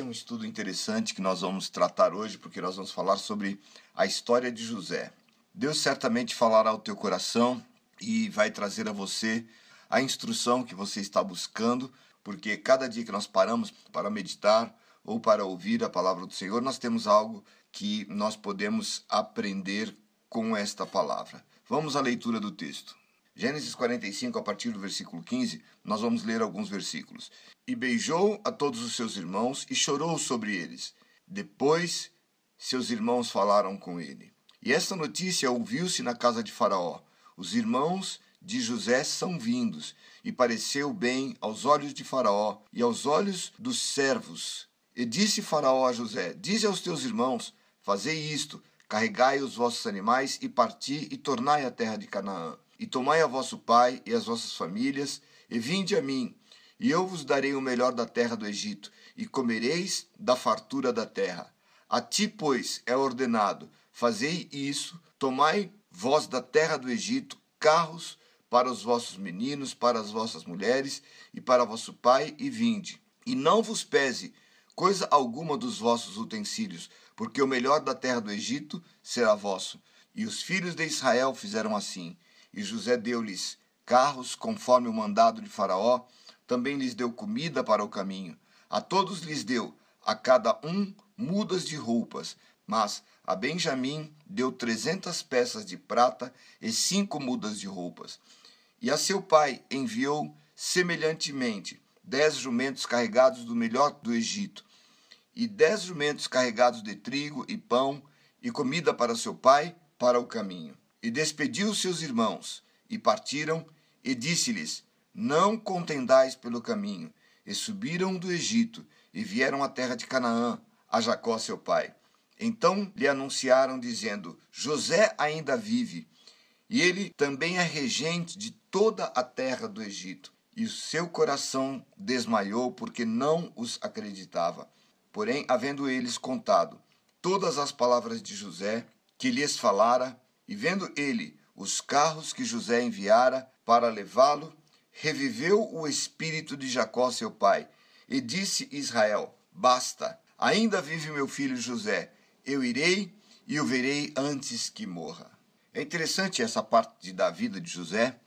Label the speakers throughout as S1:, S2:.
S1: É um estudo interessante que nós vamos tratar hoje, porque nós vamos falar sobre a história de José. Deus certamente falará ao teu coração e vai trazer a você a instrução que você está buscando, porque cada dia que nós paramos para meditar ou para ouvir a palavra do Senhor, nós temos algo que nós podemos aprender com esta palavra. Vamos à leitura do texto. Gênesis 45, a partir do versículo 15, nós vamos ler alguns versículos. E beijou a todos os seus irmãos e chorou sobre eles. Depois, seus irmãos falaram com ele. E esta notícia ouviu-se na casa de Faraó. Os irmãos de José são vindos, e pareceu bem aos olhos de Faraó e aos olhos dos servos. E disse Faraó a José: Dize aos teus irmãos: Fazei isto, carregai os vossos animais e parti e tornai a terra de Canaã. E tomai a vosso pai e as vossas famílias, e vinde a mim, e eu vos darei o melhor da terra do Egito, e comereis da fartura da terra. A ti, pois, é ordenado: fazei isso, tomai vós da terra do Egito carros para os vossos meninos, para as vossas mulheres e para vosso pai, e vinde. E não vos pese coisa alguma dos vossos utensílios, porque o melhor da terra do Egito será vosso. E os filhos de Israel fizeram assim. E José deu-lhes carros, conforme o mandado de Faraó, também lhes deu comida para o caminho. A todos lhes deu, a cada um, mudas de roupas, mas a Benjamim deu trezentas peças de prata e cinco mudas de roupas. E a seu pai enviou semelhantemente dez jumentos carregados do melhor do Egito, e dez jumentos carregados de trigo e pão, e comida para seu pai para o caminho. E despediu seus irmãos, e partiram, e disse-lhes: Não contendais pelo caminho. E subiram do Egito, e vieram à terra de Canaã, a Jacó seu pai. Então lhe anunciaram, dizendo: José ainda vive, e ele também é regente de toda a terra do Egito. E o seu coração desmaiou, porque não os acreditava. Porém, havendo eles contado todas as palavras de José, que lhes falara, e vendo ele os carros que José enviara para levá-lo, reviveu o espírito de Jacó, seu pai, e disse Israel: Basta, ainda vive meu filho José, eu irei e o verei antes que morra. É interessante essa parte da vida de José,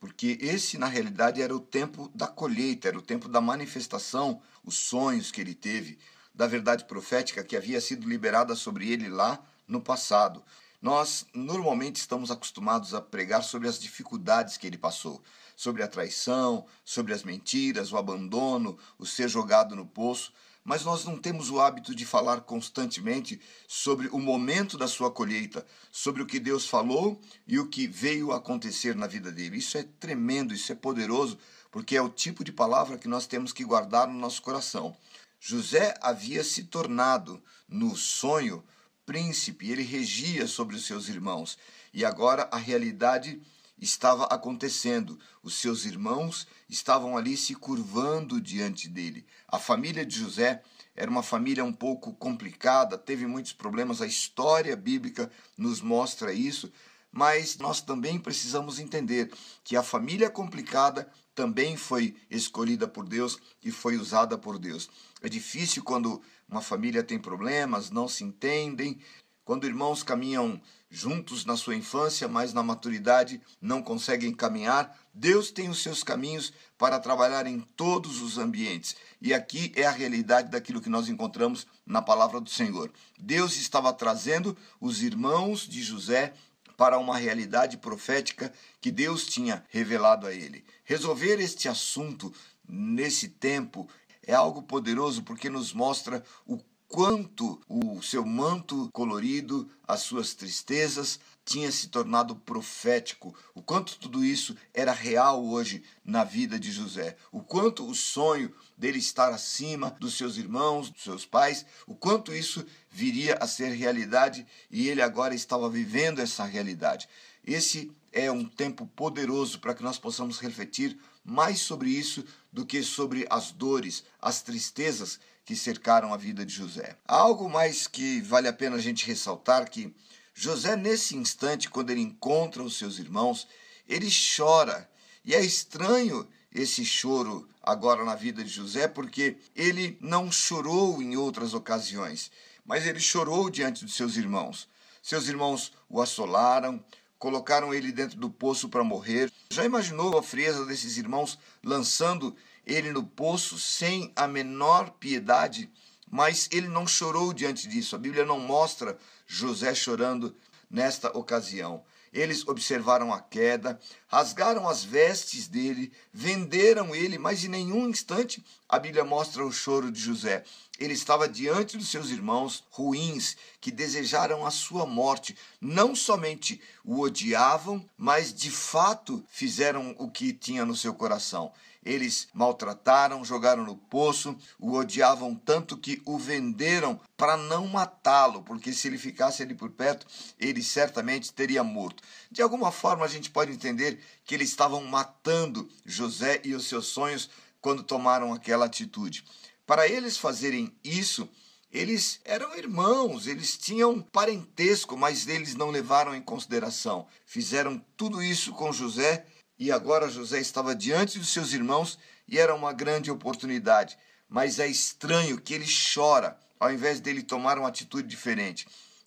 S1: porque esse, na realidade, era o tempo da colheita, era o tempo da manifestação, os sonhos que ele teve, da verdade profética que havia sido liberada sobre ele lá no passado. Nós normalmente estamos acostumados a pregar sobre as dificuldades que ele passou, sobre a traição, sobre as mentiras, o abandono, o ser jogado no poço, mas nós não temos o hábito de falar constantemente sobre o momento da sua colheita, sobre o que Deus falou e o que veio acontecer na vida dele. Isso é tremendo, isso é poderoso, porque é o tipo de palavra que nós temos que guardar no nosso coração. José havia se tornado, no sonho, príncipe, ele regia sobre os seus irmãos. E agora a realidade estava acontecendo. Os seus irmãos estavam ali se curvando diante dele. A família de José era uma família um pouco complicada, teve muitos problemas, a história bíblica nos mostra isso, mas nós também precisamos entender que a família complicada também foi escolhida por Deus e foi usada por Deus. É difícil quando uma família tem problemas, não se entendem, quando irmãos caminham juntos na sua infância, mas na maturidade não conseguem caminhar, Deus tem os seus caminhos para trabalhar em todos os ambientes. E aqui é a realidade daquilo que nós encontramos na palavra do Senhor. Deus estava trazendo os irmãos de José para uma realidade profética que Deus tinha revelado a ele. Resolver este assunto nesse tempo é algo poderoso porque nos mostra o quanto o seu manto colorido, as suas tristezas, tinha se tornado profético, o quanto tudo isso era real hoje na vida de José, o quanto o sonho dele estar acima dos seus irmãos, dos seus pais, o quanto isso viria a ser realidade e ele agora estava vivendo essa realidade. Esse é um tempo poderoso para que nós possamos refletir mais sobre isso do que sobre as dores, as tristezas que cercaram a vida de José. Há algo mais que vale a pena a gente ressaltar que José nesse instante quando ele encontra os seus irmãos, ele chora. E é estranho esse choro agora na vida de José, porque ele não chorou em outras ocasiões, mas ele chorou diante dos seus irmãos. Seus irmãos o assolaram, colocaram ele dentro do poço para morrer. Já imaginou a frieza desses irmãos lançando ele no poço sem a menor piedade? Mas ele não chorou diante disso. A Bíblia não mostra José chorando nesta ocasião. Eles observaram a queda, rasgaram as vestes dele, venderam ele, mas em nenhum instante a Bíblia mostra o choro de José. Ele estava diante dos seus irmãos ruins, que desejaram a sua morte. Não somente o odiavam, mas de fato fizeram o que tinha no seu coração. Eles maltrataram, jogaram no poço, o odiavam tanto que o venderam para não matá-lo, porque se ele ficasse ali por perto, ele certamente teria morto. De alguma forma a gente pode entender que eles estavam matando José e os seus sonhos quando tomaram aquela atitude. Para eles fazerem isso, eles eram irmãos, eles tinham parentesco, mas eles não levaram em consideração. Fizeram tudo isso com José e agora José estava diante dos seus irmãos e era uma grande oportunidade. Mas é estranho que ele chora, ao invés dele tomar uma atitude diferente.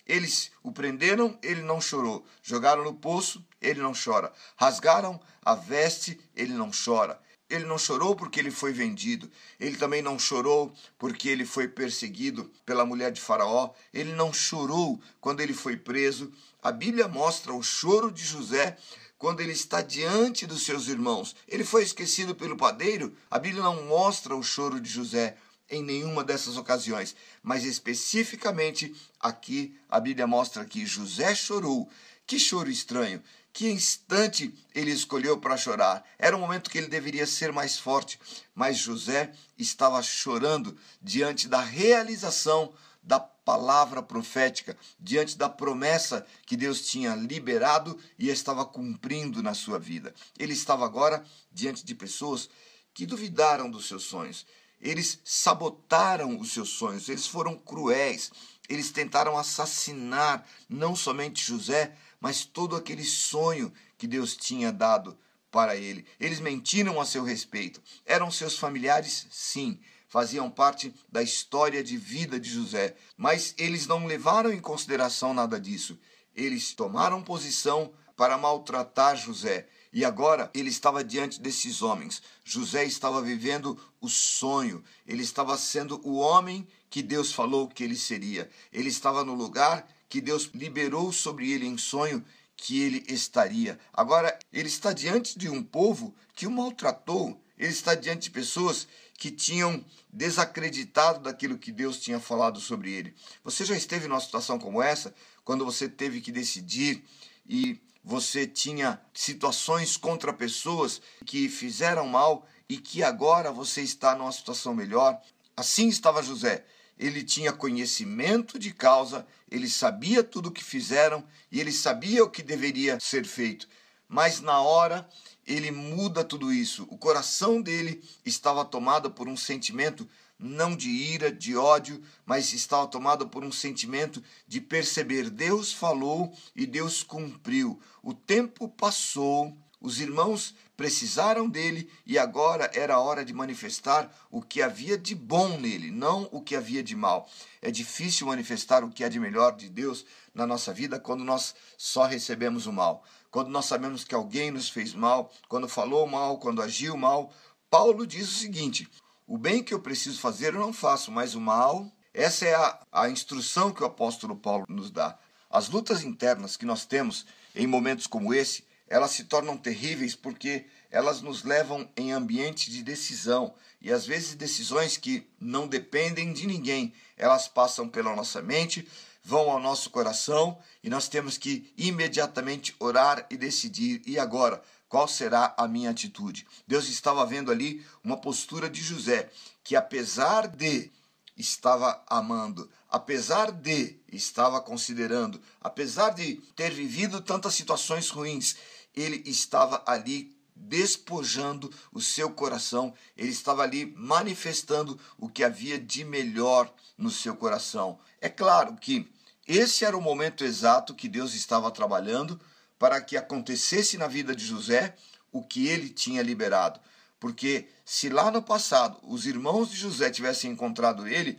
S1: Eles o prenderam, ele não chorou. Jogaram no poço, ele não chora. Rasgaram a veste, ele não chora. Ele não chorou porque ele foi vendido. Ele também não chorou porque ele foi perseguido pela mulher de Faraó. Ele não chorou quando ele foi preso. A Bíblia mostra o choro de José quando ele está diante dos seus irmãos. Ele foi esquecido pelo padeiro? A Bíblia não mostra o choro de José em nenhuma dessas ocasiões, mas especificamente aqui a Bíblia mostra que José chorou. Que choro estranho! Que instante ele escolheu para chorar. Era um momento que ele deveria ser mais forte, mas José estava chorando diante da realização da palavra profética, diante da promessa que Deus tinha liberado e estava cumprindo na sua vida. Ele estava agora diante de pessoas que duvidaram dos seus sonhos. Eles sabotaram os seus sonhos, eles foram cruéis, eles tentaram assassinar não somente José, mas todo aquele sonho que Deus tinha dado para ele. Eles mentiram a seu respeito. Eram seus familiares? Sim faziam parte da história de vida de José, mas eles não levaram em consideração nada disso. Eles tomaram posição para maltratar José. E agora ele estava diante desses homens. José estava vivendo o sonho. Ele estava sendo o homem que Deus falou que ele seria. Ele estava no lugar que Deus liberou sobre ele em sonho que ele estaria. Agora ele está diante de um povo que o maltratou. Ele está diante de pessoas que tinham desacreditado daquilo que Deus tinha falado sobre ele. Você já esteve numa situação como essa, quando você teve que decidir e você tinha situações contra pessoas que fizeram mal e que agora você está numa situação melhor? Assim estava José. Ele tinha conhecimento de causa, ele sabia tudo o que fizeram e ele sabia o que deveria ser feito. Mas na hora ele muda tudo isso. O coração dele estava tomado por um sentimento não de ira, de ódio, mas estava tomado por um sentimento de perceber Deus falou e Deus cumpriu. O tempo passou, os irmãos precisaram dele e agora era a hora de manifestar o que havia de bom nele, não o que havia de mal. É difícil manifestar o que há de melhor de Deus na nossa vida quando nós só recebemos o mal quando nós sabemos que alguém nos fez mal, quando falou mal, quando agiu mal. Paulo diz o seguinte: o bem que eu preciso fazer eu não faço, mas o mal. Essa é a, a instrução que o apóstolo Paulo nos dá. As lutas internas que nós temos em momentos como esse, elas se tornam terríveis porque elas nos levam em ambiente de decisão e às vezes decisões que não dependem de ninguém, elas passam pela nossa mente, vão ao nosso coração e nós temos que imediatamente orar e decidir. E agora? Qual será a minha atitude? Deus estava vendo ali uma postura de José, que apesar de estava amando, apesar de estava considerando, apesar de ter vivido tantas situações ruins, ele estava ali despojando o seu coração, ele estava ali manifestando o que havia de melhor no seu coração. É claro que esse era o momento exato que Deus estava trabalhando para que acontecesse na vida de José o que ele tinha liberado. Porque se lá no passado os irmãos de José tivessem encontrado ele,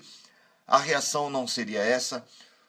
S1: a reação não seria essa,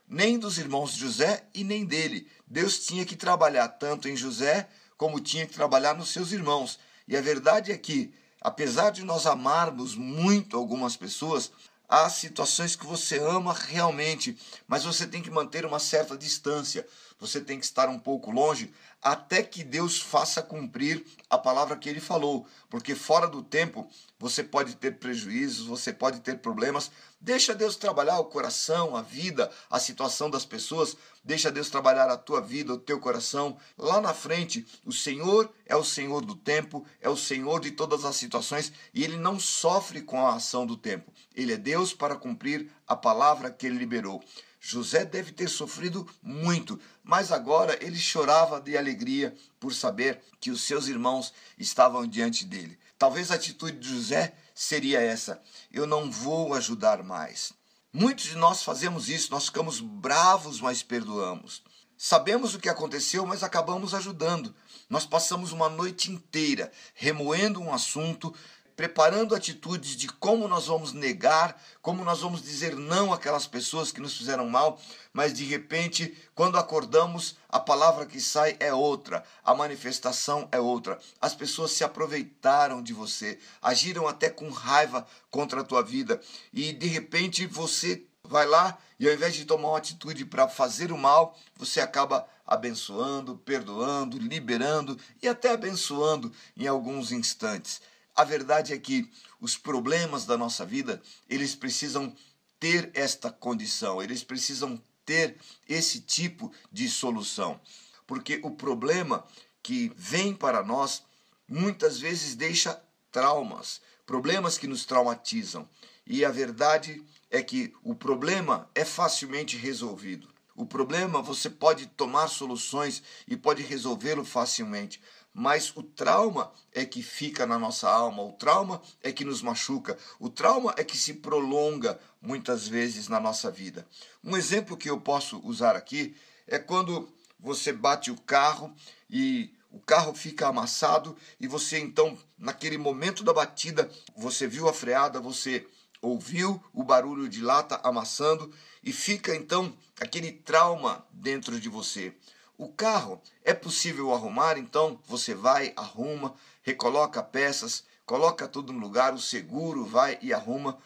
S1: nem dos irmãos de José e nem dele. Deus tinha que trabalhar tanto em José como tinha que trabalhar nos seus irmãos. E a verdade é que, apesar de nós amarmos muito algumas pessoas, há situações que você ama realmente, mas você tem que manter uma certa distância, você tem que estar um pouco longe até que Deus faça cumprir a palavra que ele falou, porque fora do tempo você pode ter prejuízos, você pode ter problemas. Deixa Deus trabalhar o coração, a vida, a situação das pessoas, deixa Deus trabalhar a tua vida, o teu coração. Lá na frente, o Senhor é o Senhor do tempo, é o Senhor de todas as situações e ele não sofre com a ação do tempo. Ele é Deus para cumprir a palavra que ele liberou. José deve ter sofrido muito, mas agora ele chorava de alegria por saber que os seus irmãos estavam diante dele. Talvez a atitude de José seria essa: eu não vou ajudar mais. Muitos de nós fazemos isso, nós ficamos bravos, mas perdoamos. Sabemos o que aconteceu, mas acabamos ajudando. Nós passamos uma noite inteira remoendo um assunto, preparando atitudes de como nós vamos negar, como nós vamos dizer não àquelas pessoas que nos fizeram mal, mas de repente, quando acordamos, a palavra que sai é outra, a manifestação é outra. As pessoas se aproveitaram de você, agiram até com raiva contra a tua vida, e de repente você vai lá e ao invés de tomar uma atitude para fazer o mal, você acaba abençoando, perdoando, liberando e até abençoando em alguns instantes. A verdade é que os problemas da nossa vida, eles precisam ter esta condição, eles precisam ter esse tipo de solução. Porque o problema que vem para nós muitas vezes deixa traumas, problemas que nos traumatizam. E a verdade é que o problema é facilmente resolvido. O problema você pode tomar soluções e pode resolvê-lo facilmente mas o trauma é que fica na nossa alma, o trauma é que nos machuca, o trauma é que se prolonga muitas vezes na nossa vida. Um exemplo que eu posso usar aqui é quando você bate o carro e o carro fica amassado e você então, naquele momento da batida, você viu a freada, você ouviu o barulho de lata amassando e fica então aquele trauma dentro de você. O carro é possível arrumar, então você vai, arruma, recoloca peças, coloca tudo no lugar, o seguro vai e arruma.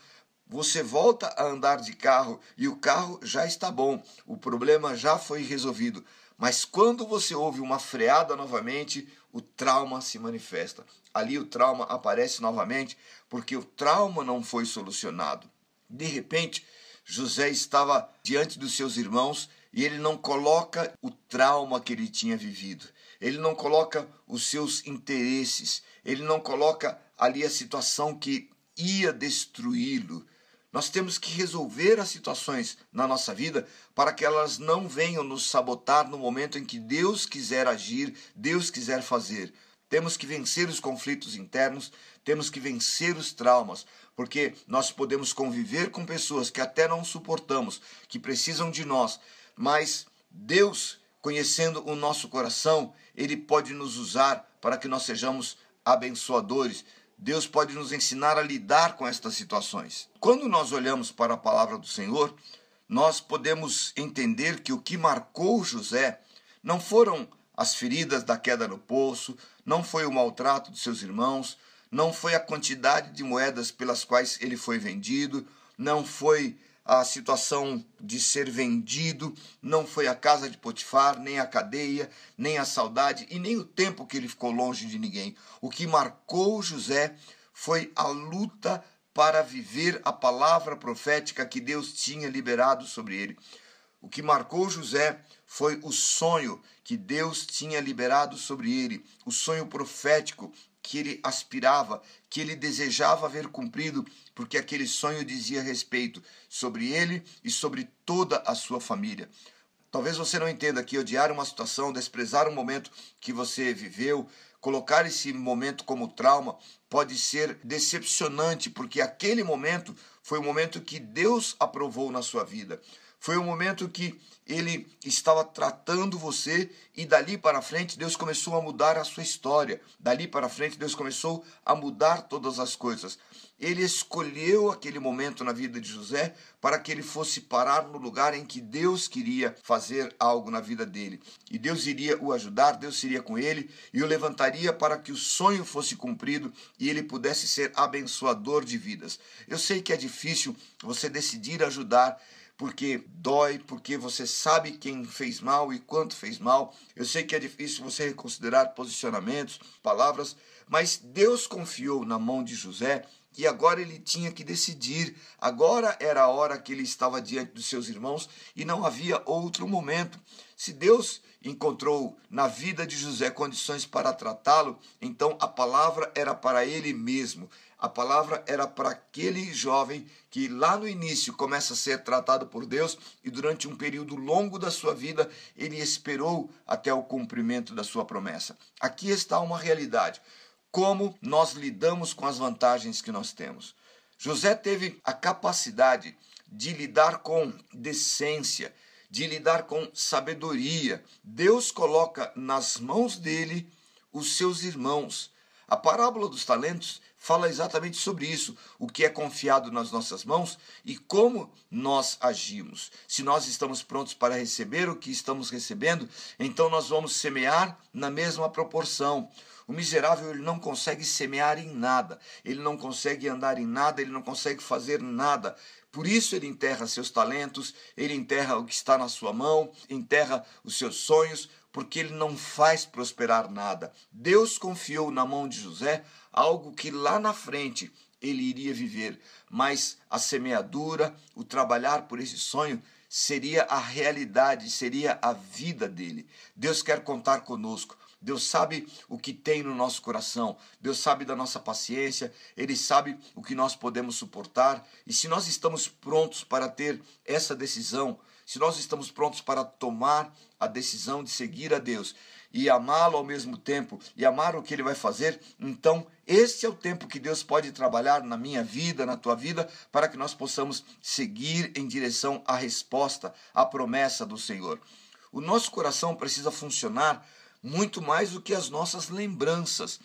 S1: Você volta a andar de carro e o carro já está bom, o problema já foi resolvido. Mas quando você ouve uma freada novamente, o trauma se manifesta. Ali o trauma aparece novamente porque o trauma não foi solucionado. De repente, José estava diante dos seus irmãos e ele não coloca o trauma que ele tinha vivido, ele não coloca os seus interesses, ele não coloca ali a situação que ia destruí-lo. Nós temos que resolver as situações na nossa vida para que elas não venham nos sabotar no momento em que Deus quiser agir, Deus quiser fazer. Temos que vencer os conflitos internos, temos que vencer os traumas, porque nós podemos conviver com pessoas que até não suportamos, que precisam de nós, mas Deus, conhecendo o nosso coração, ele pode nos usar para que nós sejamos abençoadores. Deus pode nos ensinar a lidar com estas situações. Quando nós olhamos para a palavra do Senhor, nós podemos entender que o que marcou José não foram as feridas da queda no poço, não foi o maltrato de seus irmãos, não foi a quantidade de moedas pelas quais ele foi vendido, não foi a situação de ser vendido, não foi a casa de Potifar, nem a cadeia, nem a saudade e nem o tempo que ele ficou longe de ninguém. O que marcou José foi a luta para viver a palavra profética que Deus tinha liberado sobre ele. O que marcou José foi o sonho que Deus tinha liberado sobre ele, o sonho profético que ele aspirava, que ele desejava ver cumprido, porque aquele sonho dizia respeito sobre ele e sobre toda a sua família. Talvez você não entenda que odiar uma situação, desprezar um momento que você viveu, colocar esse momento como trauma, pode ser decepcionante, porque aquele momento foi o momento que Deus aprovou na sua vida. Foi um momento que ele estava tratando você e dali para frente Deus começou a mudar a sua história. Dali para frente Deus começou a mudar todas as coisas. Ele escolheu aquele momento na vida de José para que ele fosse parar no lugar em que Deus queria fazer algo na vida dele. E Deus iria o ajudar, Deus iria com ele e o levantaria para que o sonho fosse cumprido e ele pudesse ser abençoador de vidas. Eu sei que é difícil você decidir ajudar porque dói, porque você sabe quem fez mal e quanto fez mal. Eu sei que é difícil você reconsiderar posicionamentos, palavras, mas Deus confiou na mão de José e agora ele tinha que decidir. Agora era a hora que ele estava diante dos seus irmãos e não havia outro momento. Se Deus encontrou na vida de José condições para tratá-lo, então a palavra era para ele mesmo. A palavra era para aquele jovem que lá no início começa a ser tratado por Deus e durante um período longo da sua vida ele esperou até o cumprimento da sua promessa. Aqui está uma realidade. Como nós lidamos com as vantagens que nós temos. José teve a capacidade de lidar com decência, de lidar com sabedoria. Deus coloca nas mãos dele os seus irmãos. A parábola dos talentos fala exatamente sobre isso, o que é confiado nas nossas mãos e como nós agimos. Se nós estamos prontos para receber o que estamos recebendo, então nós vamos semear na mesma proporção. O miserável ele não consegue semear em nada, ele não consegue andar em nada, ele não consegue fazer nada. Por isso ele enterra seus talentos, ele enterra o que está na sua mão, enterra os seus sonhos, porque ele não faz prosperar nada. Deus confiou na mão de José algo que lá na frente ele iria viver, mas a semeadura, o trabalhar por esse sonho, seria a realidade, seria a vida dele. Deus quer contar conosco. Deus sabe o que tem no nosso coração, Deus sabe da nossa paciência, Ele sabe o que nós podemos suportar, e se nós estamos prontos para ter essa decisão, se nós estamos prontos para tomar a decisão de seguir a Deus e amá-lo ao mesmo tempo e amar o que ele vai fazer, então esse é o tempo que Deus pode trabalhar na minha vida, na tua vida, para que nós possamos seguir em direção à resposta, à promessa do Senhor. O nosso coração precisa funcionar muito mais do que as nossas lembranças,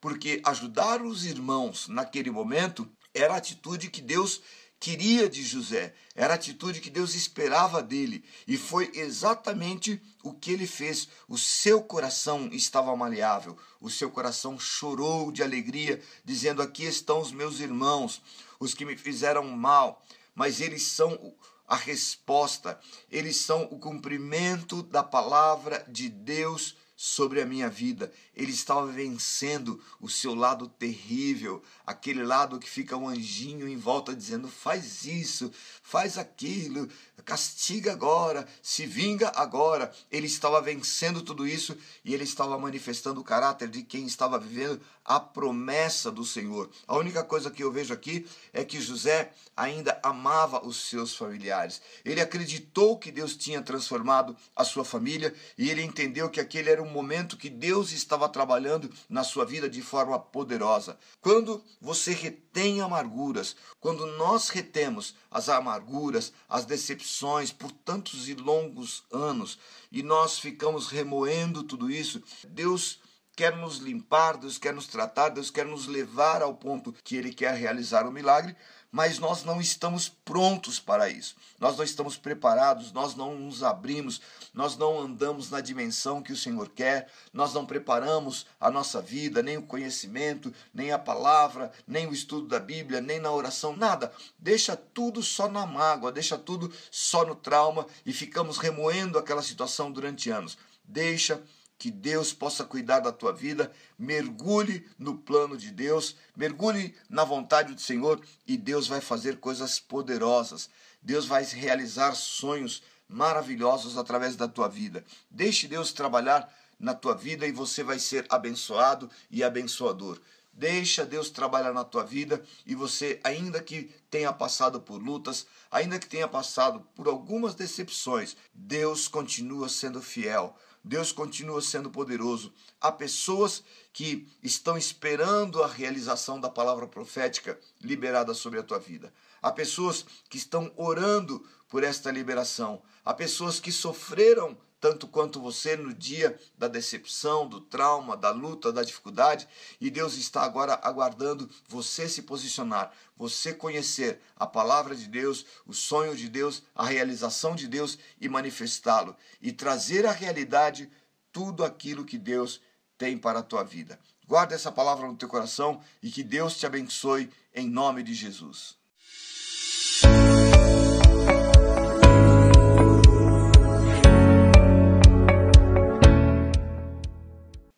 S1: porque ajudar os irmãos naquele momento era a atitude que Deus queria de José, era a atitude que Deus esperava dele, e foi exatamente o que ele fez. O seu coração estava maleável, o seu coração chorou de alegria, dizendo: Aqui estão os meus irmãos, os que me fizeram mal, mas eles são a resposta, eles são o cumprimento da palavra de Deus sobre a minha vida. Ele estava vencendo o seu lado terrível, aquele lado que fica um anjinho em volta dizendo: faz isso, faz aquilo, castiga agora, se vinga agora. Ele estava vencendo tudo isso e ele estava manifestando o caráter de quem estava vivendo a promessa do Senhor. A única coisa que eu vejo aqui é que José ainda amava os seus familiares. Ele acreditou que Deus tinha transformado a sua família e ele entendeu que aquele era um momento que Deus estava trabalhando na sua vida de forma poderosa. Quando você retém amarguras, quando nós retemos as amarguras, as decepções por tantos e longos anos e nós ficamos remoendo tudo isso, Deus quer nos limpar, Deus quer nos tratar, Deus quer nos levar ao ponto que Ele quer realizar o milagre, mas nós não estamos prontos para isso. Nós não estamos preparados, nós não nos abrimos, nós não andamos na dimensão que o Senhor quer, nós não preparamos a nossa vida, nem o conhecimento, nem a palavra, nem o estudo da Bíblia, nem na oração, nada. Deixa tudo só na mágoa, deixa tudo só no trauma e ficamos remoendo aquela situação durante anos. Deixa que Deus possa cuidar da tua vida, mergulhe no plano de Deus, mergulhe na vontade do Senhor e Deus vai fazer coisas poderosas. Deus vai realizar sonhos maravilhosos através da tua vida. Deixe Deus trabalhar na tua vida e você vai ser abençoado e abençoador. Deixa Deus trabalhar na tua vida e você, ainda que tenha passado por lutas, ainda que tenha passado por algumas decepções, Deus continua sendo fiel Deus continua sendo poderoso. Há pessoas que estão esperando a realização da palavra profética liberada sobre a tua vida. Há pessoas que estão orando por esta liberação. Há pessoas que sofreram tanto quanto você no dia da decepção, do trauma, da luta, da dificuldade, e Deus está agora aguardando você se posicionar, você conhecer a palavra de Deus, o sonho de Deus, a realização de Deus e manifestá-lo e trazer à realidade tudo aquilo que Deus tem para a tua vida. Guarda essa palavra no teu coração e que Deus te abençoe em nome de Jesus.